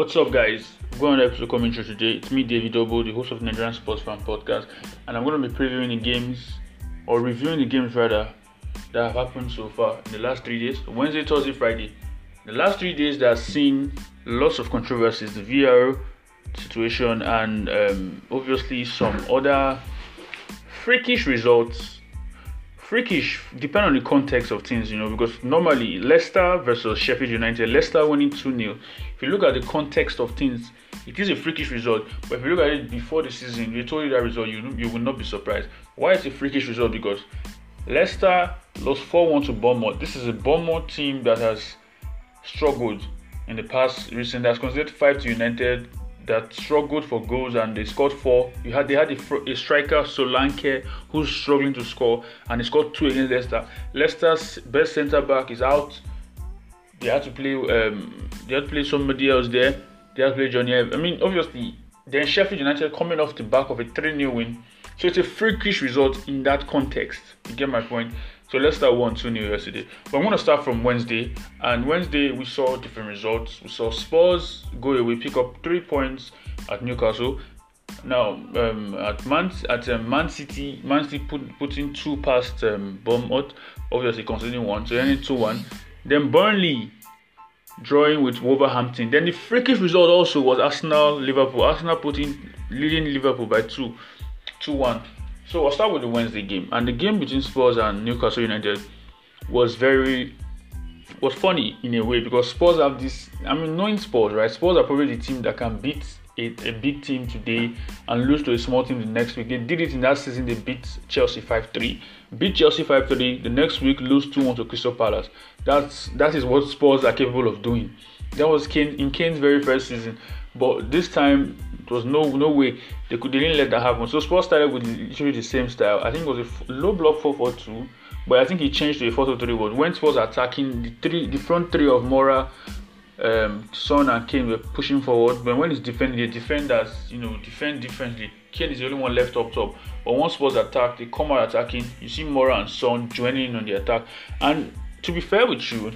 What's up, guys? Going on episode through today. It's me, David Obo, the host of Nigerian Sports Fan Podcast, and I'm going to be previewing the games or reviewing the games rather that have happened so far in the last three days Wednesday, Thursday, Friday. The last three days that have seen lots of controversies the VAR situation and um, obviously some other freakish results freakish depend on the context of things, you know, because normally Leicester versus Sheffield United, Leicester winning 2 0. If you look at the context of things, it is a freakish result. But if you look at it before the season, they told you that result, you, you will not be surprised. Why is it a freakish result? Because Leicester lost 4 1 to Bournemouth. This is a Bournemouth team that has struggled in the past recent, that's considered 5 to United, that struggled for goals and they scored four. You had they had a, a striker Solanke who's struggling to score and he scored two against Leicester. Leicester's best centre back is out. They had to play um, they had to play somebody else there. They had to play Johnny. I mean, obviously, then Sheffield United coming off the back of a 3-0 win. So it's a freakish result in that context. You get my point? So let's start 1 2 new yesterday. But I'm going to start from Wednesday. And Wednesday, we saw different results. We saw Spurs go away, pick up three points at Newcastle. Now, um, at Man, at um, Man City, Man City put, putting two past um, Bournemouth, obviously considering one, so ending 2 1. Then Burnley drawing with Wolverhampton. Then the freakish result also was Arsenal Liverpool. Arsenal putting leading Liverpool by 2 2 1. So I'll start with the Wednesday game, and the game between Spurs and Newcastle United was very was funny in a way because Spurs have this. I mean, knowing Spurs, right? Spurs are probably the team that can beat a, a big team today and lose to a small team the next week. They did it in that season. They beat Chelsea five three, beat Chelsea five three. The next week, lose two one to Crystal Palace. That's that is what Spurs are capable of doing. That was Kane in Kane's very first season, but this time there was no no way they could they didn't let that happen. So Spurs started with literally the same style. I think it was a low block 4-4-2, but I think he changed to a 4-3 was when Spurs attacking the three the front three of Moura, um, Son and Kane were pushing forward. But when it's defending, the defenders you know defend differently. Kane is the only one left up top. But once Spurs attack, they come out attacking. You see Moura and Son joining in on the attack. And to be fair with you,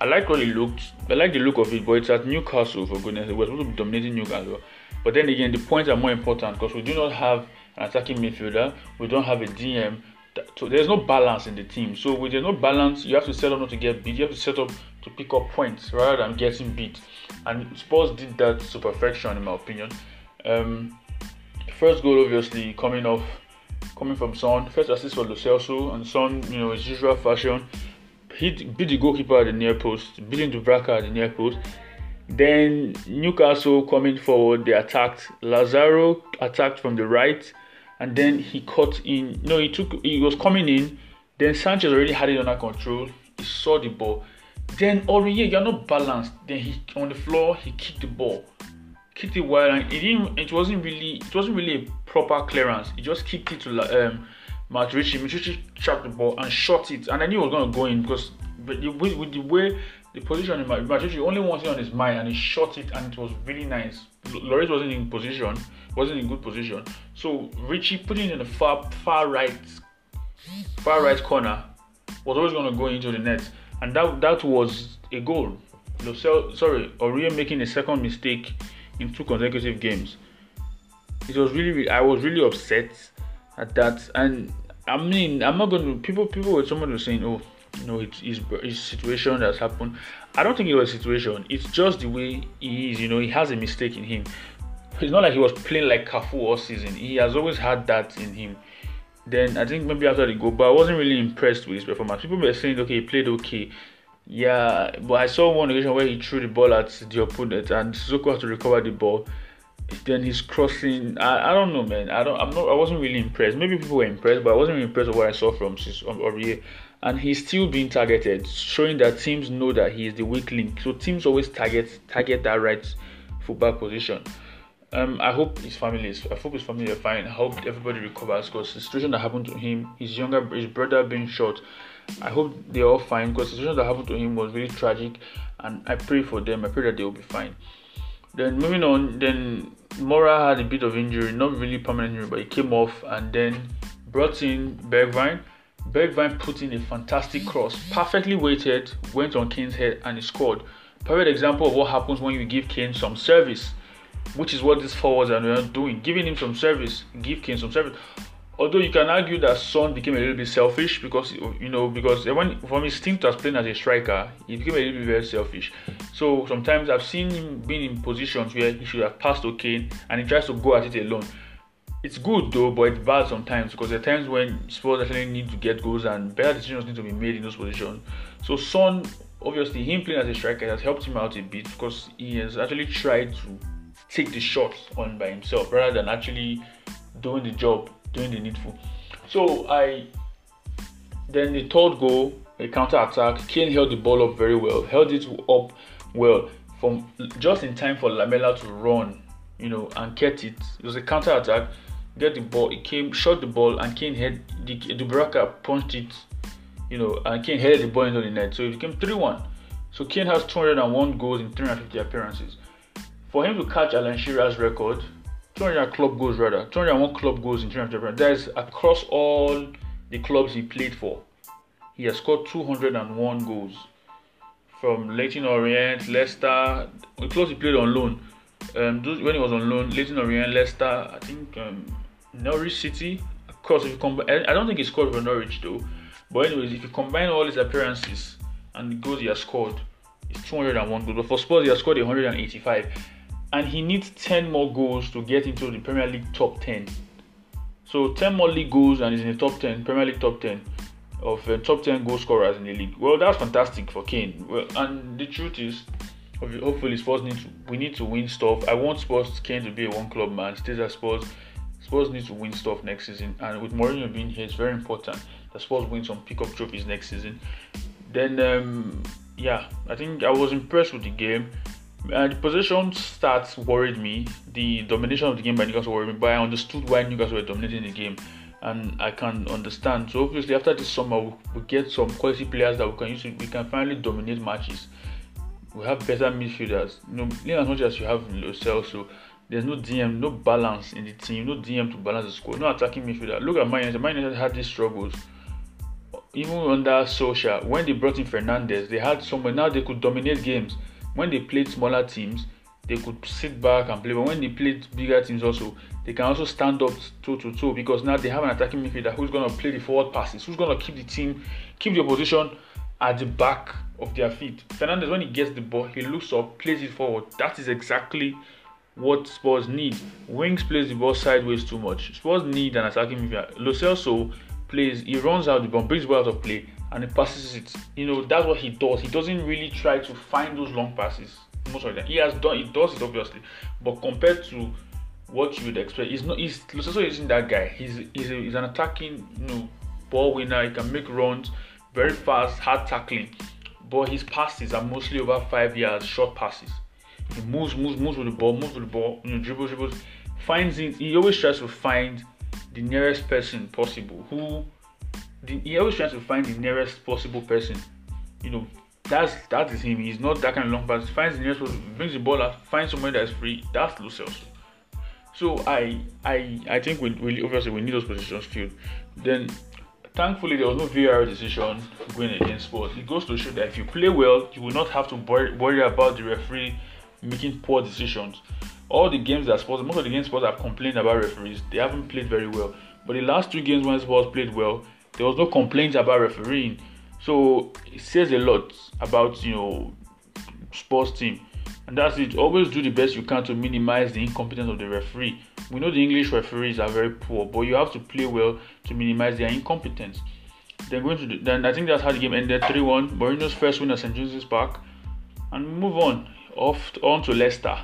I like what it looked. I like the look of it, but it's at Newcastle for goodness. It was supposed to be dominating Newcastle. But then again, the points are more important because we do not have an attacking midfielder. We don't have a DM. So there's no balance in the team. So with there's no balance, you have to set up not to get beat. You have to set up to pick up points rather than getting beat. And Spurs did that to perfection, in my opinion. Um, first goal, obviously, coming off, coming from Son. First assist for Lo Celso, and Son, you know, his usual fashion, hit beat the goalkeeper at the near post, beating Dubravka at the near post, then Newcastle coming forward, they attacked. Lazaro attacked from the right, and then he cut in. No, he took. He was coming in. Then Sanchez already had it under control. He saw the ball. Then Aurier, you're not balanced. Then he on the floor, he kicked the ball, kicked it wide, and it didn't. It wasn't really. It wasn't really a proper clearance. He just kicked it to um, Matt Ritchie. Ritchie trapped the ball and shot it, and I knew it was gonna go in because with, with the way the position in Matt Ritchie only wanted on his mind and he shot it and it was really nice. Lloris wasn't in position, wasn't in good position. So Ritchie putting in the far far right far right corner was always gonna go into the net. And that that was a goal. Lucel, sorry, Aurier making a second mistake in two consecutive games. It was really I was really upset at that and I mean I'm not gonna people people were someone was saying, oh you know, it's his, his situation that's happened. I don't think it was a situation. It's just the way he is. You know, he has a mistake in him. It's not like he was playing like Cafu all season. He has always had that in him. Then I think maybe after the goal, but I wasn't really impressed with his performance. People were saying, okay, he played okay. Yeah, but I saw one occasion where he threw the ball at the opponent and Sissoko had to recover the ball. Then he's crossing. I, I don't know, man. I don't. I'm not. I wasn't really impressed. Maybe people were impressed, but I wasn't really impressed with what I saw from Aurier and he's still being targeted, showing that teams know that he is the weak link. So teams always target target that right football position. Um, I hope his family is. I hope his family are fine. I hope everybody recovers because the situation that happened to him, his younger, his brother being shot. I hope they're all fine because the situation that happened to him was really tragic, and I pray for them. I pray that they will be fine. Then moving on, then Moura had a bit of injury, not really permanent injury, but he came off and then brought in Bergwijn Bergwijn put in a fantastic cross, perfectly weighted, went on Kane's head and he scored. Perfect example of what happens when you give Kane some service, which is what these forwards are doing, giving him some service, give Kane some service. Although you can argue that Son became a little bit selfish because you know because when from his stint as playing as a striker, he became a little bit very selfish. So sometimes I've seen him being in positions where he should have passed to Kane and he tries to go at it alone. It's good though, but it's bad sometimes because there are times when Spurs actually need to get goals and better decisions need to be made in those positions. So Son, obviously, him playing as a striker has helped him out a bit because he has actually tried to take the shots on by himself rather than actually doing the job doing the needful. So I then the third goal, a counter attack. Kane held the ball up very well, held it up well from just in time for Lamela to run, you know, and get it. It was a counter attack. Get the ball. It came, shot the ball, and Kane had the Dubravka punched it, you know, and Kane headed the ball into the net. So it became 3-1. So Kane has 201 goals in 350 appearances. For him to catch Alan Shearer's record, 200 club goals rather 201 club goals in of that is across all the clubs he played for he has scored 201 goals from Leyton Orient, Leicester. The clubs he played on loan. Um, those, when he was on loan, Leyton Orient, Leicester, I think um, Norwich City. Of course, if you combine, I don't think he scored for Norwich though. But anyways, if you combine all his appearances and the goals he has scored, it's 201 goals. But for Spurs, he has scored 185 and he needs 10 more goals to get into the Premier League top 10. So 10 more league goals and he's in the top 10, Premier League top 10 of uh, top 10 goal scorers in the league. Well, that's fantastic for Kane. Well, and the truth is, hopefully Spurs need to we need to win stuff. I want Spurs Kane to be a one club man. Stays at Spurs. Spurs need to win stuff next season, and with Mourinho being here, it's very important that Spurs win some pick up trophies next season. Then, um, yeah, I think I was impressed with the game. Uh, the possession stats worried me. The domination of the game by Newcastle worried me, but I understood why Newcastle were dominating the game, and I can understand. So obviously, after this summer, we we'll get some quality players that we can use. We can finally dominate matches. We have better midfielders. You know, as much as you have Lo so there's no DM, no balance in the team, no DM to balance the score, no attacking midfielder. Look at Man United. United had these struggles. Even under Solskjaer, when they brought in Fernandes, they had someone now they could dominate games when they played smaller teams, they could sit back and play. But when they played bigger teams, also they can also stand up toe to toe because now they have an attacking midfielder who's going to play the forward passes, who's going to keep the team, keep the opposition at the back of their feet. Fernandes, when he gets the ball, he looks up, plays it forward. That is exactly what Spurs need. Winks plays the ball sideways too much. Spurs need an attacking midfielder. Lo Celso plays, he runs out the ball, brings the ball out of play, and he passes it. You know, that's what he does. He doesn't really try to find those long passes most of the time. He has done, he does it obviously, but compared to what you would expect, he's not. He's also isn't that guy. He's he's, a, he's an attacking, you know, ball winner. He can make runs, very fast, hard tackling. But his passes are mostly over five yards, short passes. He moves, moves, moves with the ball, moves with the ball, you know, dribbles, dribbles, finds it. He always tries to find the nearest person possible who the, he always tries to find the nearest possible person. You know, that's that is him. He's not that kind of long pass. Finds the nearest person, brings the ball out, finds somewhere that's free. That's Lo. So I I I think we, we obviously we need those positions filled. Then thankfully there was no VAR decision going against Spurs. It goes to show that if you play well, you will not have to worry, worry about the referee making poor decisions. All the games that Spurs, most of the games Spurs have complained about referees, they haven't played very well. But the last two games when Spurs played well, there was no complaints about refereeing. So it says a lot about you know sports team. And that's it. Always do the best you can to minimize the incompetence of the referee. We know the English referees are very poor, but you have to play well to minimize their incompetence. Then going to the, then I think that's how the game ended 3-1. Mourinho's first win at St James's Park, and move on off on to Leicester.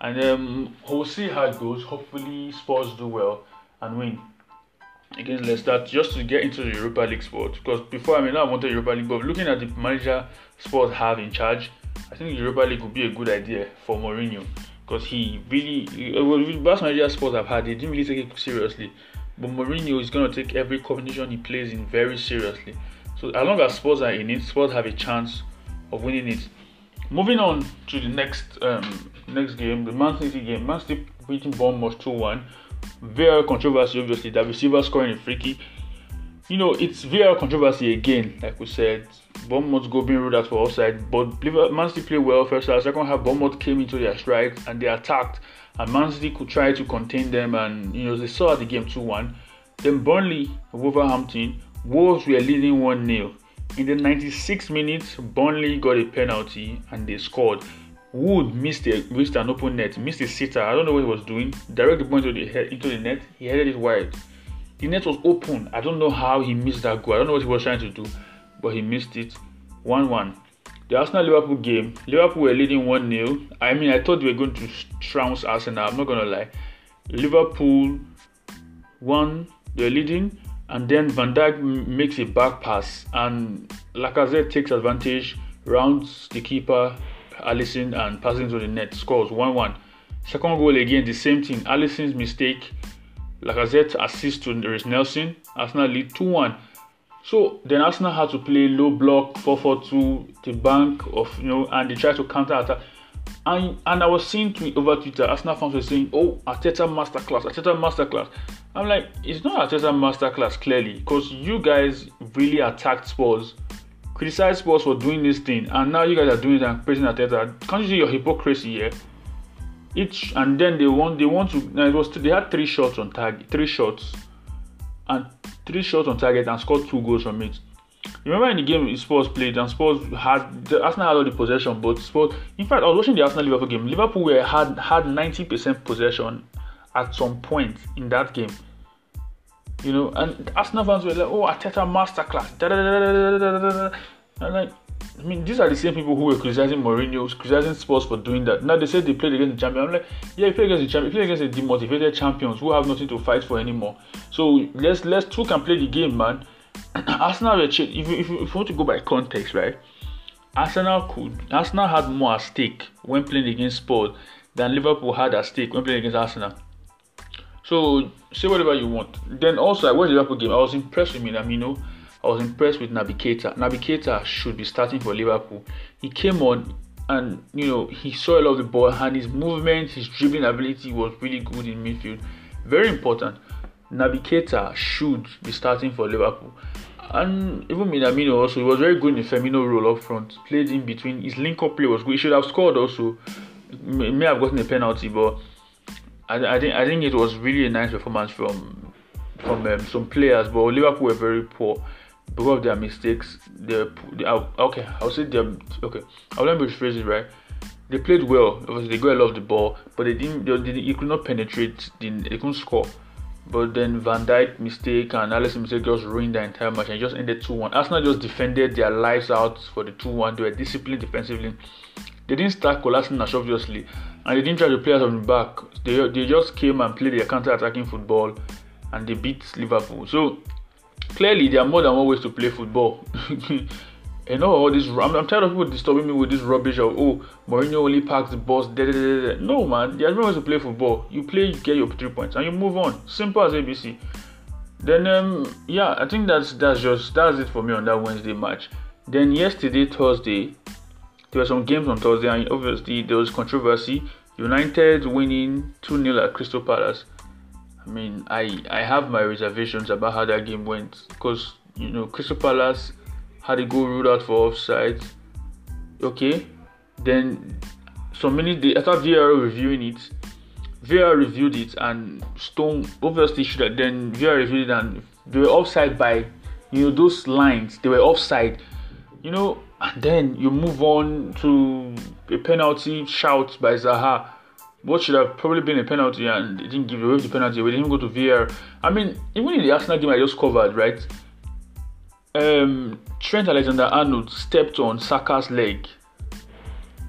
And um, we'll see how it goes. Hopefully Spurs do well and win against Leicester just to get into the Europa League spot. Because before I mean, I wanted Europa League, but looking at the manager Spurs have in charge, I think Europa League would be a good idea for Mourinho because he really, well, the manager Spurs have had, they didn't really take it seriously. But Mourinho is going to take every competition he plays in very seriously. So as long as Spurs are in it, Spurs have a chance of winning it. Moving on to the next um, next game, the Man City game. Man City beating Bournemouth 2 1 very controversy, obviously. David Silva scoring a free kick. you know, it's VAR controversy again, like we said. Bournemouth go being ruled out for offside, but Man City played well first half. Second half, Bournemouth came into their strike and they attacked, and Man City could try to contain them, and you know they saw the game 2-1. Then Burnley, Wolverhampton, Wolves were leading 1-0. In the 96 minutes, Burnley got a penalty and they scored. Wood missed a, missed an open net, missed a sitter. I don't know what he was doing. Direct the ball into the into the net. He headed it wide. The net was open. I don't know how he missed that goal. I don't know what he was trying to do, but he missed it. 1-1. The Arsenal Liverpool game. Liverpool were leading 1-0. I mean, I thought they were going to trounce Arsenal. I'm not gonna lie. Liverpool won. They're leading, and then Van Dijk makes a back pass, and Lacazette takes advantage, rounds the keeper, Alisson and passing to the net. Scores 1 1. Second goal again, the same thing. Alisson's mistake. Lacazette assists to Reiss Nelson. Arsenal lead 2 1. So then Arsenal had to play low block 4 4 2, the bank of, you know, and they tried to counter attack. And, and I was seeing tweet over Twitter, Arsenal fans were saying, Oh, Arteta masterclass, Arteta masterclass. I'm like, it's not Arteta masterclass clearly, because you guys really attacked Spurs criticize Spurs for doing this thing, and now you guys are doing it and praising Arteta. Can't you see your hypocrisy here? Each and then they want they want to. It was they had three shots on target, three shots, and three shots on target and scored two goals from it. Remember in the game Spurs played and Spurs had the Arsenal had all the possession, but Spurs. In fact, I was watching the Arsenal Liverpool game. Liverpool were, had had 90% possession at some point in that game. You know, and Arsenal fans were like, "Oh, Arteta masterclass." Da, da, da, And like, I mean, these are the same people who were criticizing Mourinho, criticizing Spurs for doing that. Now they said they played against the champion. I'm like, yeah, you play against the champion, you play against the demotivated champions who have nothing to fight for anymore. So let's let's two can play the game, man. Arsenal were if you, if if you want to go by context, right? Arsenal could Arsenal had more at stake when playing against Spurs than Liverpool had at stake when playing against Arsenal. So say whatever you want. Then also I watched the Liverpool game. I was impressed with Minamino. I was impressed with Keita. Naby Keita should be starting for Liverpool. He came on and you know he saw a lot of the ball and his movement, his dribbling ability was really good in midfield. Very important. Keita should be starting for Liverpool. And even Minamino also, he was very good in the Firmino role up front. Played in between. His link-up play was good. He should have scored also. May have gotten a penalty, but I, I think I think it was really a nice performance from from um, some players, but Liverpool were very poor because of their mistakes. They, they okay, I'll say they okay. I'll let me rephrase it right. They played well. Obviously, they got a lot of the ball, but they didn't. They, they, could not penetrate. They, they couldn't score. But then Van Dijk mistake and Alisson mistake just ruined the entire match and just ended 2-1. Arsenal just defended their lives out for the 2-1. They were disciplined defensively. They didn't start collapsing as obviously, and they didn't try to play of the back. They, they just came and played their counter-attacking football, and they beat Liverpool. So clearly, there are more than one ways to play football. you know all this. I'm, I'm, tired of people disturbing me with this rubbish of oh Mourinho only parks the bus. Da, da, da, no man, there are different ways to play football. You play, you get your three points, and you move on. Simple as ABC. Then um yeah, I think that's that's just that's it for me on that Wednesday match. Then yesterday Thursday, there were some games on Thursday, and obviously there was controversy. United winning 2 0 at Crystal Palace. I mean, I I have my reservations about how that game went because you know Crystal Palace had a goal ruled out for offside. Okay, then so many days after VAR reviewing it, VAR reviewed it and Stone obviously should have then VAR reviewed it and they were offside by you know those lines they were offside. You know and then you move on to a penalty shout by Zaha. What should have probably been a penalty and they didn't give away the penalty. We didn't go to VAR. I mean, even in the Arsenal game I just covered, right? Um, Trent Alexander-Arnold stepped on Saka's leg,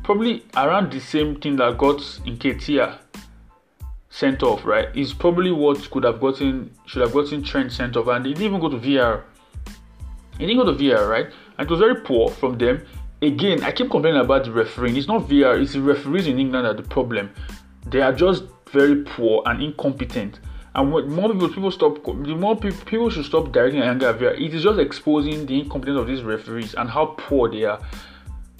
probably around the same thing that got Nketiah sent off, right? Is probably what could have gotten should have gotten Trent sent off, and he didn't even go to VAR. He didn't go to VAR, right? And it was very poor from them. Again, I keep complaining about the refereeing. It's not VAR, it's the referees in England that are the problem. They are just very poor and incompetent. And when more people people stop, the more people, people should stop directing anger at VAR. It is just exposing the incompetence of these referees and how poor they are.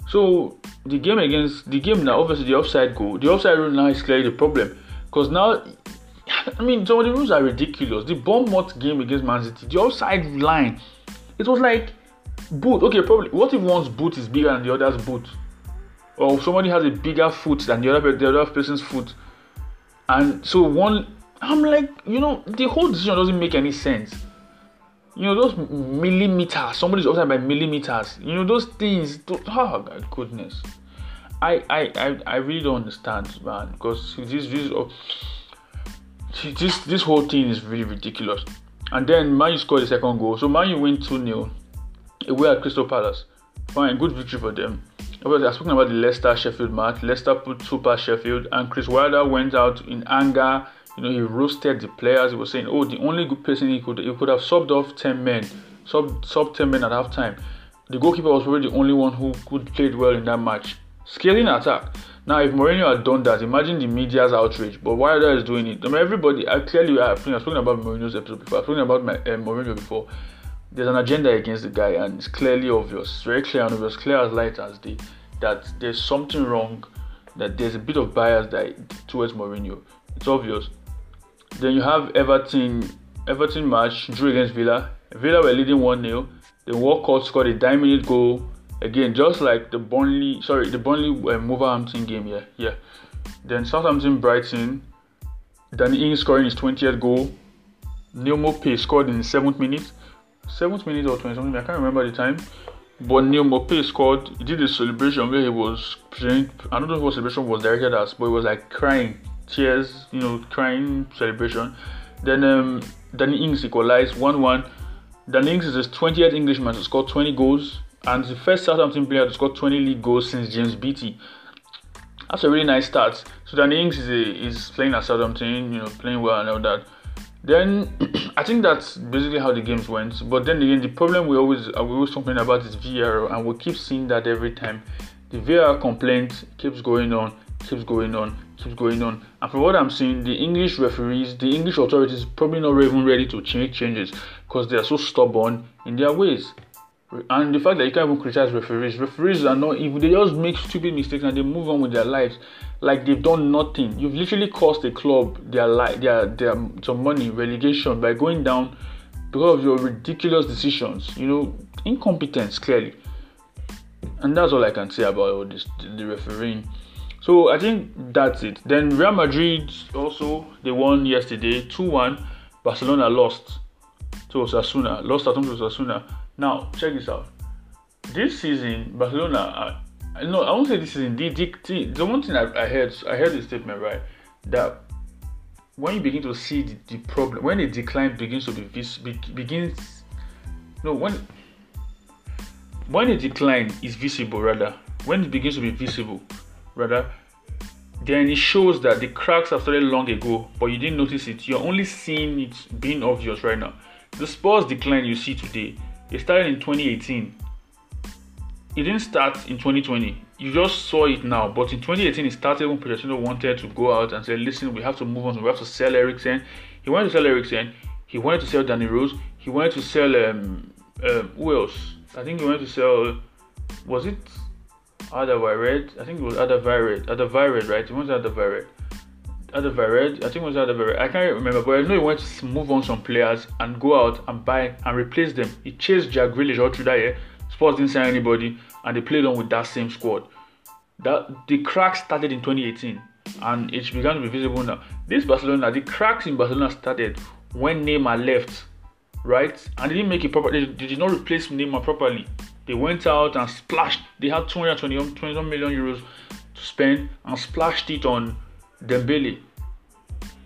So the game against the game now, obviously the offside goal, the offside rule now is clearly the problem because now I mean, some of the rules are ridiculous. The Bournemouth game against Man City, the offside line, it was like boot. Okay, probably. What if one's boot is bigger than the other's boot, or somebody has a bigger foot than the other the other person's foot, and so one. I'm like, you know, the whole decision doesn't make any sense. You know, those millimeters, somebody's offside by millimeters. You know, those things. Oh, goodness. I, I, I, I really don't understand, man, because this, this, oh, this, this whole thing is really ridiculous. And then Man U scored the second goal, so Man U win 2 0 away at Crystal Palace. Fine, good victory for them. I was speaking about the Leicester Sheffield match. Leicester put two past Sheffield, and Chris Wilder went out in anger. You know, he roasted the players. He was saying, "Oh, the only good person he could he could have subbed off ten men, sub sub ten men at halftime. The goalkeeper was probably the only one who could played well in that match." Scaling attack. Now, if Mourinho had done that, imagine the media's outrage. But Wilder is doing it. I mean, everybody. I clearly, I've spoken about Mourinho's episode before. I've spoken about my, uh, Mourinho before. There's an agenda against the guy, and it's clearly obvious. Very clear and obvious, clear as light as day, that there's something wrong. That there's a bit of bias that towards Mourinho. It's obvious. Then you have Everton. Everton match drew against Villa. Villa were leading one 0 Then Walcott scored a nine minute goal again, just like the Burnley, sorry, the Burnley uh, Wolverhampton game, yeah, yeah. Then Southampton Brighton, Danny Ings scoring his 20th goal. Neal Maupay scored in the seventh minute, seventh minute or 20 something, I can't remember the time. But Neal Maupay scored. He did a celebration where he was playing. I don't know what celebration was directed at, but it was like crying, tears, you know, crying celebration. Then um, Danny Ings equalized 1 1. Danny Ings is his 20th Englishman to score 20 goals and the first Southampton player to score 20 league goals since James Beattie. That's a really nice start. So Danny Ings is, a, is playing at Southampton, you know, playing well and all that. Then I think that's basically how the games went. But then again, the problem we always uh, we always complain about is VAR, and we keep seeing that every time. The VAR complaint keeps going on, keeps going on, keeps going on. And from what I'm seeing, the English referees, the English authorities, probably not even ready to make changes because they are so stubborn in their ways. And the fact that you can't even criticize referees, referees are not even they just make stupid mistakes and they move on with their lives like they've done nothing. You've literally cost a club their life, their their some money, relegation by going down because of your ridiculous decisions. You know, incompetence clearly. And that's all I can say about all this the refereeing. So I think that's it. Then Real Madrid also they won yesterday 2-1. Barcelona lost to Osasuna, lost at home to Osasuna. Now, check this out. This season, Barcelona, uh, no, I won't say this season. The, the, the one thing I, I heard, I heard the statement right that when you begin to see the, the problem, when the decline begins to be vis, be, begins, no, when when the decline is visible, rather, when it begins to be visible, rather, then it shows that the cracks have started long ago, but you didn't notice it. You're only seeing it being obvious right now. The Spurs decline you see today it started in 2018. It didn't start in 2020. You just saw it now, but in 2018 it started when Pochettino wanted to go out and say, "Listen, we have to move on. We have to sell Eriksen." He wanted to sell Eriksen. He wanted to sell Danny Rose. He wanted to sell um, um who else? I think he wanted to sell. Was it Alderweireld? I think it was Alderweireld. Alderweireld, right? He wanted Alderweireld. Alderweireld, I think it was Alderweireld. I can't remember, but I know he went to move on some players and go out and buy and replace them. He chased Jack Grealish all through that year. Spurs didn't sign anybody, and they played on with that same squad. That the cracks started in 2018, and it began to be visible now. This Barcelona, the cracks in Barcelona started when Neymar left, right? And they didn't make it proper. They, did not replace Neymar properly. They went out and splashed. They had 220 21 million euros to spend and splashed it on Dembele,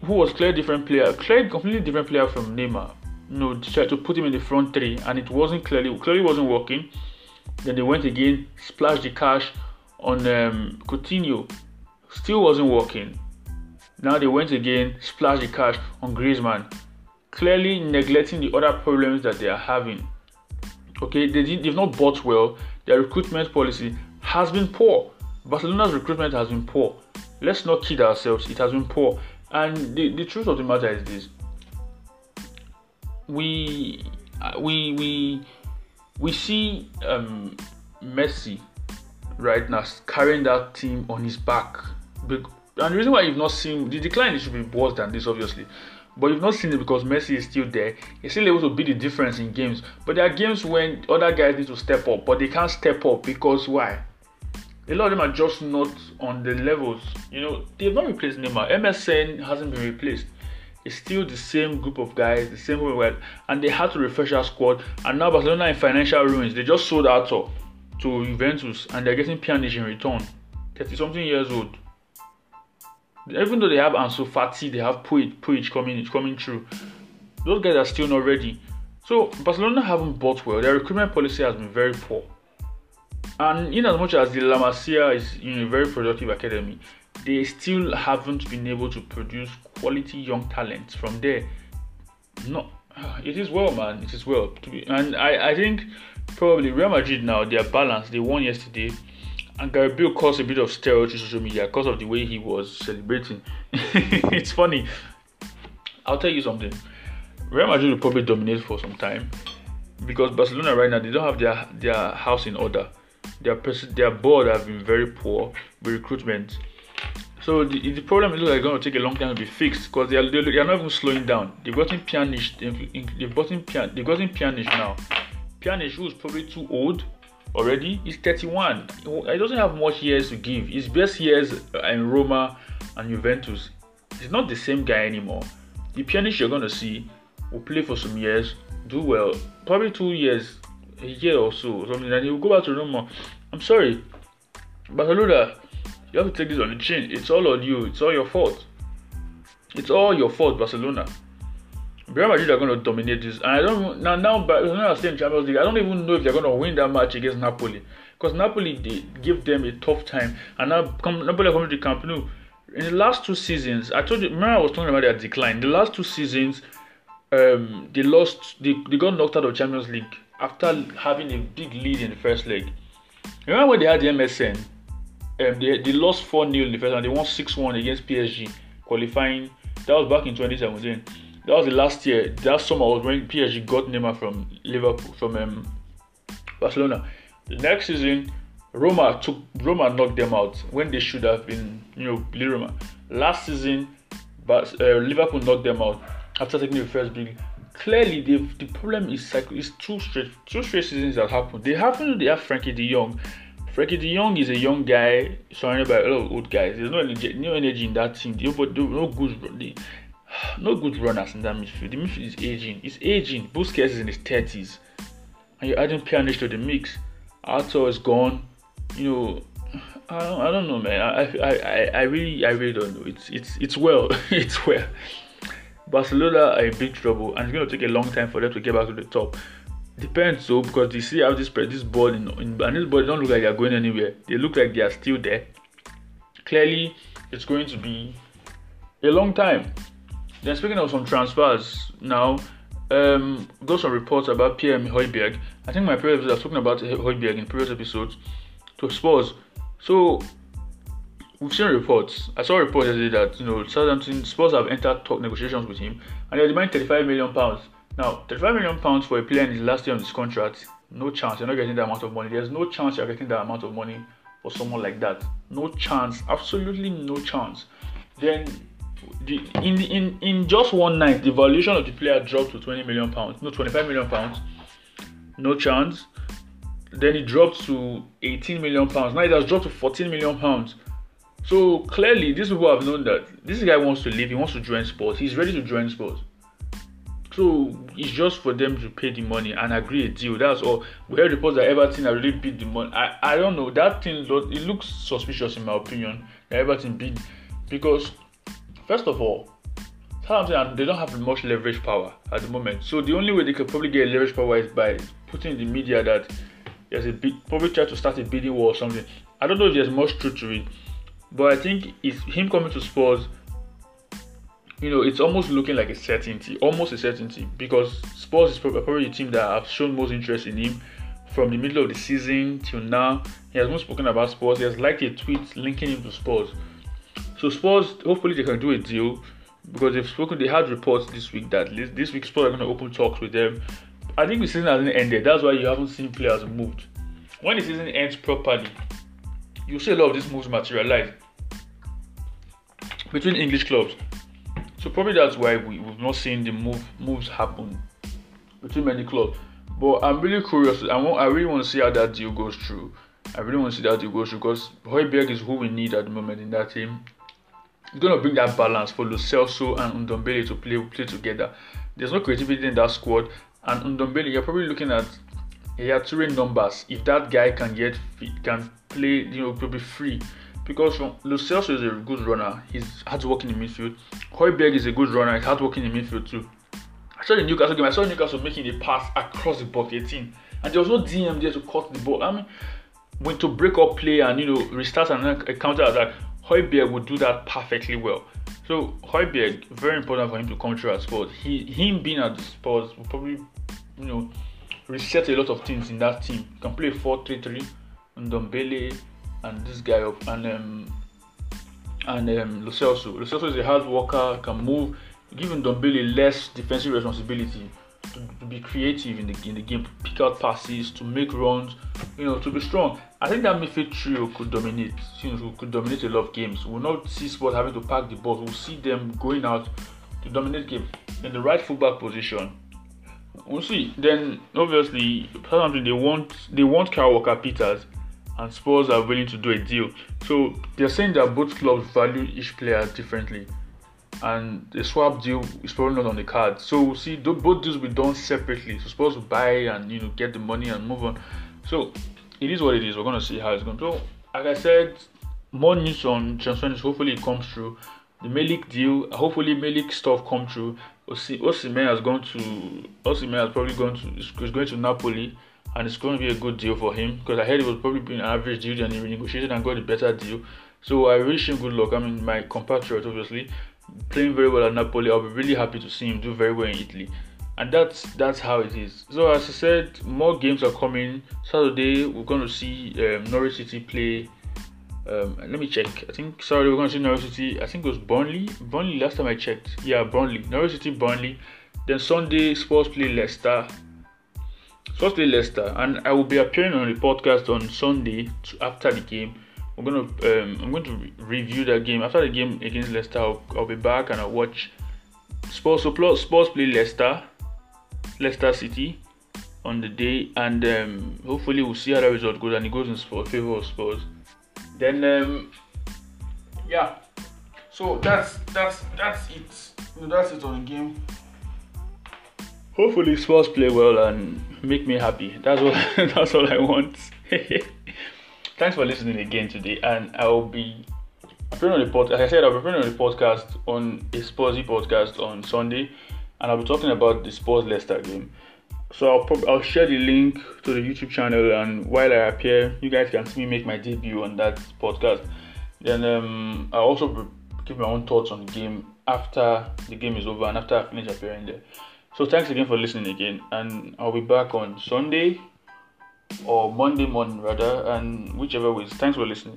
who was clearly different player, clearly completely different player from Neymar. You know, tried to put him in the front three, and it wasn't clearly clearly wasn't working. Then they went again, splashed the cash on um, Coutinho, still wasn't working. Now they went again, splashed the cash on Griezmann, clearly neglecting the other problems that they are having. Okay, they did, they've not bought well. Their recruitment policy has been poor. Barcelona's recruitment has been poor let's not kid ourselves. It has been poor, and the, the truth of the matter is this: we uh, we we we see um, Messi right now carrying that team on his back. And the reason why you've not seen the decline should be worse than this, obviously. But you've not seen it because Messi is still there. He's still able to be the difference in games. But there are games when other guys need to step up, but they can't step up because why? A lot of them are just not on the levels. You know, they've not replaced Neymar. MSN hasn't been replaced. It's still the same group of guys, the same way, and they had to refresh our squad. And now Barcelona in financial ruins. They just sold Arthur to Juventus, and they're getting Pjanic in return. 30 something years old even though they have Ansu Fati, they have Puig, coming coming through. Those guys are still not ready. So Barcelona haven't bought well. Their recruitment policy has been very poor. And in as much as the La Masia is know, a very productive academy, they still haven't been able to produce quality young talent from there. No, it is well, man. It is well. And I, I think probably Real Madrid now they are balanced. They won yesterday and Gareth Bale caused a bit of stir to social media because of the way he was celebrating. it's funny. I'll tell you something. Real Madrid will probably dominate for some time because Barcelona right now they don't have their their house in order. Their pers- their board have been very poor with recruitment. So the, the problem is like going to take a long time to be fixed because they are, they are not even slowing down. They've gotten Pjanic, they've gotten Pjanic, they've gotten Pjanic now. Pjanic who is probably too old already. He's 31. He doesn't have much years to give. His best years in Roma and Juventus. He's not the same guy anymore. The Pjanic you're gonna see will play for some years, do well, probably two years, a year or so, something, and he will go back to Roma. I'm sorry, Barcelona, you have to take this on the chin. It's all on you. It's all your fault. It's all your fault, Barcelona. Real Madrid are going to dominate this. And I don't now now Barcelona are still in Champions League. I don't even know if they're going to win that match against Napoli because Napoli they give them a tough time. And now come, Napoli are coming to the Camp Nou. In the last two seasons, I told you. Remember, I was talking about their decline. The last two seasons, um, they lost. They, they got knocked out of Champions League after having a big lead in the first leg. Remember when they had the MSN? Um, they, they lost 4 0 in the first and they won 6 1 against PSG, qualifying. That was back in 2017 that was the last year. That summer was when PSG got Neymar from Liverpool, from um, Barcelona. The next season, Roma took Roma knocked them out when they should have been, you know, Roma. Last season, but uh, Liverpool knocked them out after taking the first big. Clearly, the problem is it's two straight two straight seasons that happened. They happen. They have Frenkie De Jong. Frenkie De Jong is a young guy surrounded by a lot of old guys. There's no energy, no energy in that team. Nobody, no good no good runners in that midfield. The midfield is aging. It's aging. Busquets is in his 30s. And you're adding Pjanic to the mix. Arthur is gone. You know, I don't, I don't know, man. I, I, I, I really, I really don't know. It's, it's, it's well. it's well. Barcelona are in big trouble, and it's going to take a long time for them to get back to the top. Depends, though, because they see how this this board in, in, and this board don't look like they're going anywhere. They look like they are still there. Clearly, it's going to be a long time. Then speaking of some transfers now, um, got some reports about Pierre Højbjerg. I think my previous I was talking about Højbjerg in previous episodes to Spurs. So we've seen reports. I saw reports yesterday that you know Southampton Spurs have entered talk negotiations with him and they're demanding 35 million pounds. Now, 35 million pounds for a player in his last year on his contract, no chance. You're not getting that amount of money. There's no chance you're getting that amount of money for someone like that. No chance. Absolutely no chance. Then the, in in in just one night, the valuation of the player dropped to 20 million pounds. No, 25 million pounds. No chance. Then it dropped to 18 million pounds. Now it has dropped to 14 million pounds. So clearly, these people have known that this guy wants to leave. He wants to join Spurs. He's ready to join Spurs. So it's just for them to pay the money and agree a deal. That's all. We heard reports that Everton have really bid the money. I, I don't know. That thing it looks suspicious in my opinion. That Everton bid because First of all, Southampton they don't have much leverage power at the moment. So the only way they could probably get leverage power is by putting in the media that there's a big probably try to start a bidding war or something. I don't know if there's much truth to it, but I think it's him coming to Spurs. You know, it's almost looking like a certainty, almost a certainty, because Spurs is probably the team that have shown most interest in him from the middle of the season till now. He has not spoken about Spurs. He has liked a tweet linking him to Spurs. So Spurs, hopefully they can do a deal because they've spoken. They had reports this week that this week Spurs are going to open talks with them. I think the season hasn't ended. That's why you haven't seen players moved. When the season ends properly, you see a lot of these moves materialize. between English clubs. So probably that's why we, we've not seen the move moves happen between many clubs. But I'm really curious. I want I really want to see how that deal goes through. I really want to see that deal goes through because Højbjerg is who we need at the moment in that team. He's gonna bring that balance for Lo and Ndombele to play play together. There's no creativity in that squad, and Ndombele, you're probably looking at he had three numbers. If that guy can get fit, can play, you know, probably free. Because Celso is a good runner. He's hard working in midfield. Højbjerg is a good runner. He's hard working in midfield too. I saw the Newcastle game. I saw Newcastle making a pass across the box 18, and there was no DM there to cut the ball. I mean, when to break up play and you know restart and a counter attack, Højbjerg would do that perfectly well. So Højbjerg, very important for him to come through at Spurs. He him being at the Spurs will probably you know reset a lot of things in that team. You can play 4-3-3, Ndombele and this guy up and um and um Lo is a hard worker, can move, giving Ndombele less defensive responsibility to, to, be creative in the in the game, to pick out passes, to make runs, you know, to be strong. I think that midfield trio could dominate. You know, could dominate a lot of games. We'll not see Spurs having to pack the ball. We'll see them going out to dominate game in the right fullback position. We'll see. Then obviously, Southampton they want they want Kyle Walker Peters, and Spurs are willing to do a deal. So they're saying that both clubs value each player differently, and the swap deal is probably not on the card. So see. Both deals will be done separately. So Spurs will buy and you know get the money and move on. So it is what it is. We're gonna see how it's going. So like I said, more news on transfers. Hopefully it comes through. The Milik deal. Hopefully Milik stuff come through. Osimhen has gone to Osimhen has probably gone to is going to Napoli and it's going to be a good deal for him because I heard it was probably been an average deal and he renegotiated and got a better deal. So I wish him good luck. I mean my compatriot obviously playing very well at Napoli. I'll be really happy to see him do very well in Italy. And that's that's how it is. So as I said, more games are coming. Saturday we're going to see um, Norwich City play um, let me check. I think sorry, we're going to see Norwich City. I think it was Burnley. Burnley last time I checked. Yeah, Burnley. Norwich City, Burnley. Then Sunday, Spurs play Leicester. Play Leicester, and I will be appearing on the podcast on Sunday to, after the game. I'm gonna um, I'm going to re- review that game after the game against Leicester. I'll, I'll be back and I'll watch Sports So Spurs play Leicester, Leicester City on the day, and um, hopefully we'll see how the result goes and it goes in favor of Spurs. Then um, yeah, so that's that's that's it. That's it on the game. Hopefully Spurs play well and make me happy. That's all. that's all I want. Thanks for listening again today, and I will be appearing on the podcast. Like I said, I'll be appearing on the podcast on a Spursy podcast on Sunday, and I'll be talking about the Spurs Leicester game. So I'll I'll share the link to the YouTube channel, and while I appear, you guys can see me make my debut on that podcast. Then um, I'll also give my own thoughts on the game after the game is over and after I finish appearing there. So thanks again for listening again, and I'll be back on Sunday or Monday morning rather, and whichever way. Thanks for listening.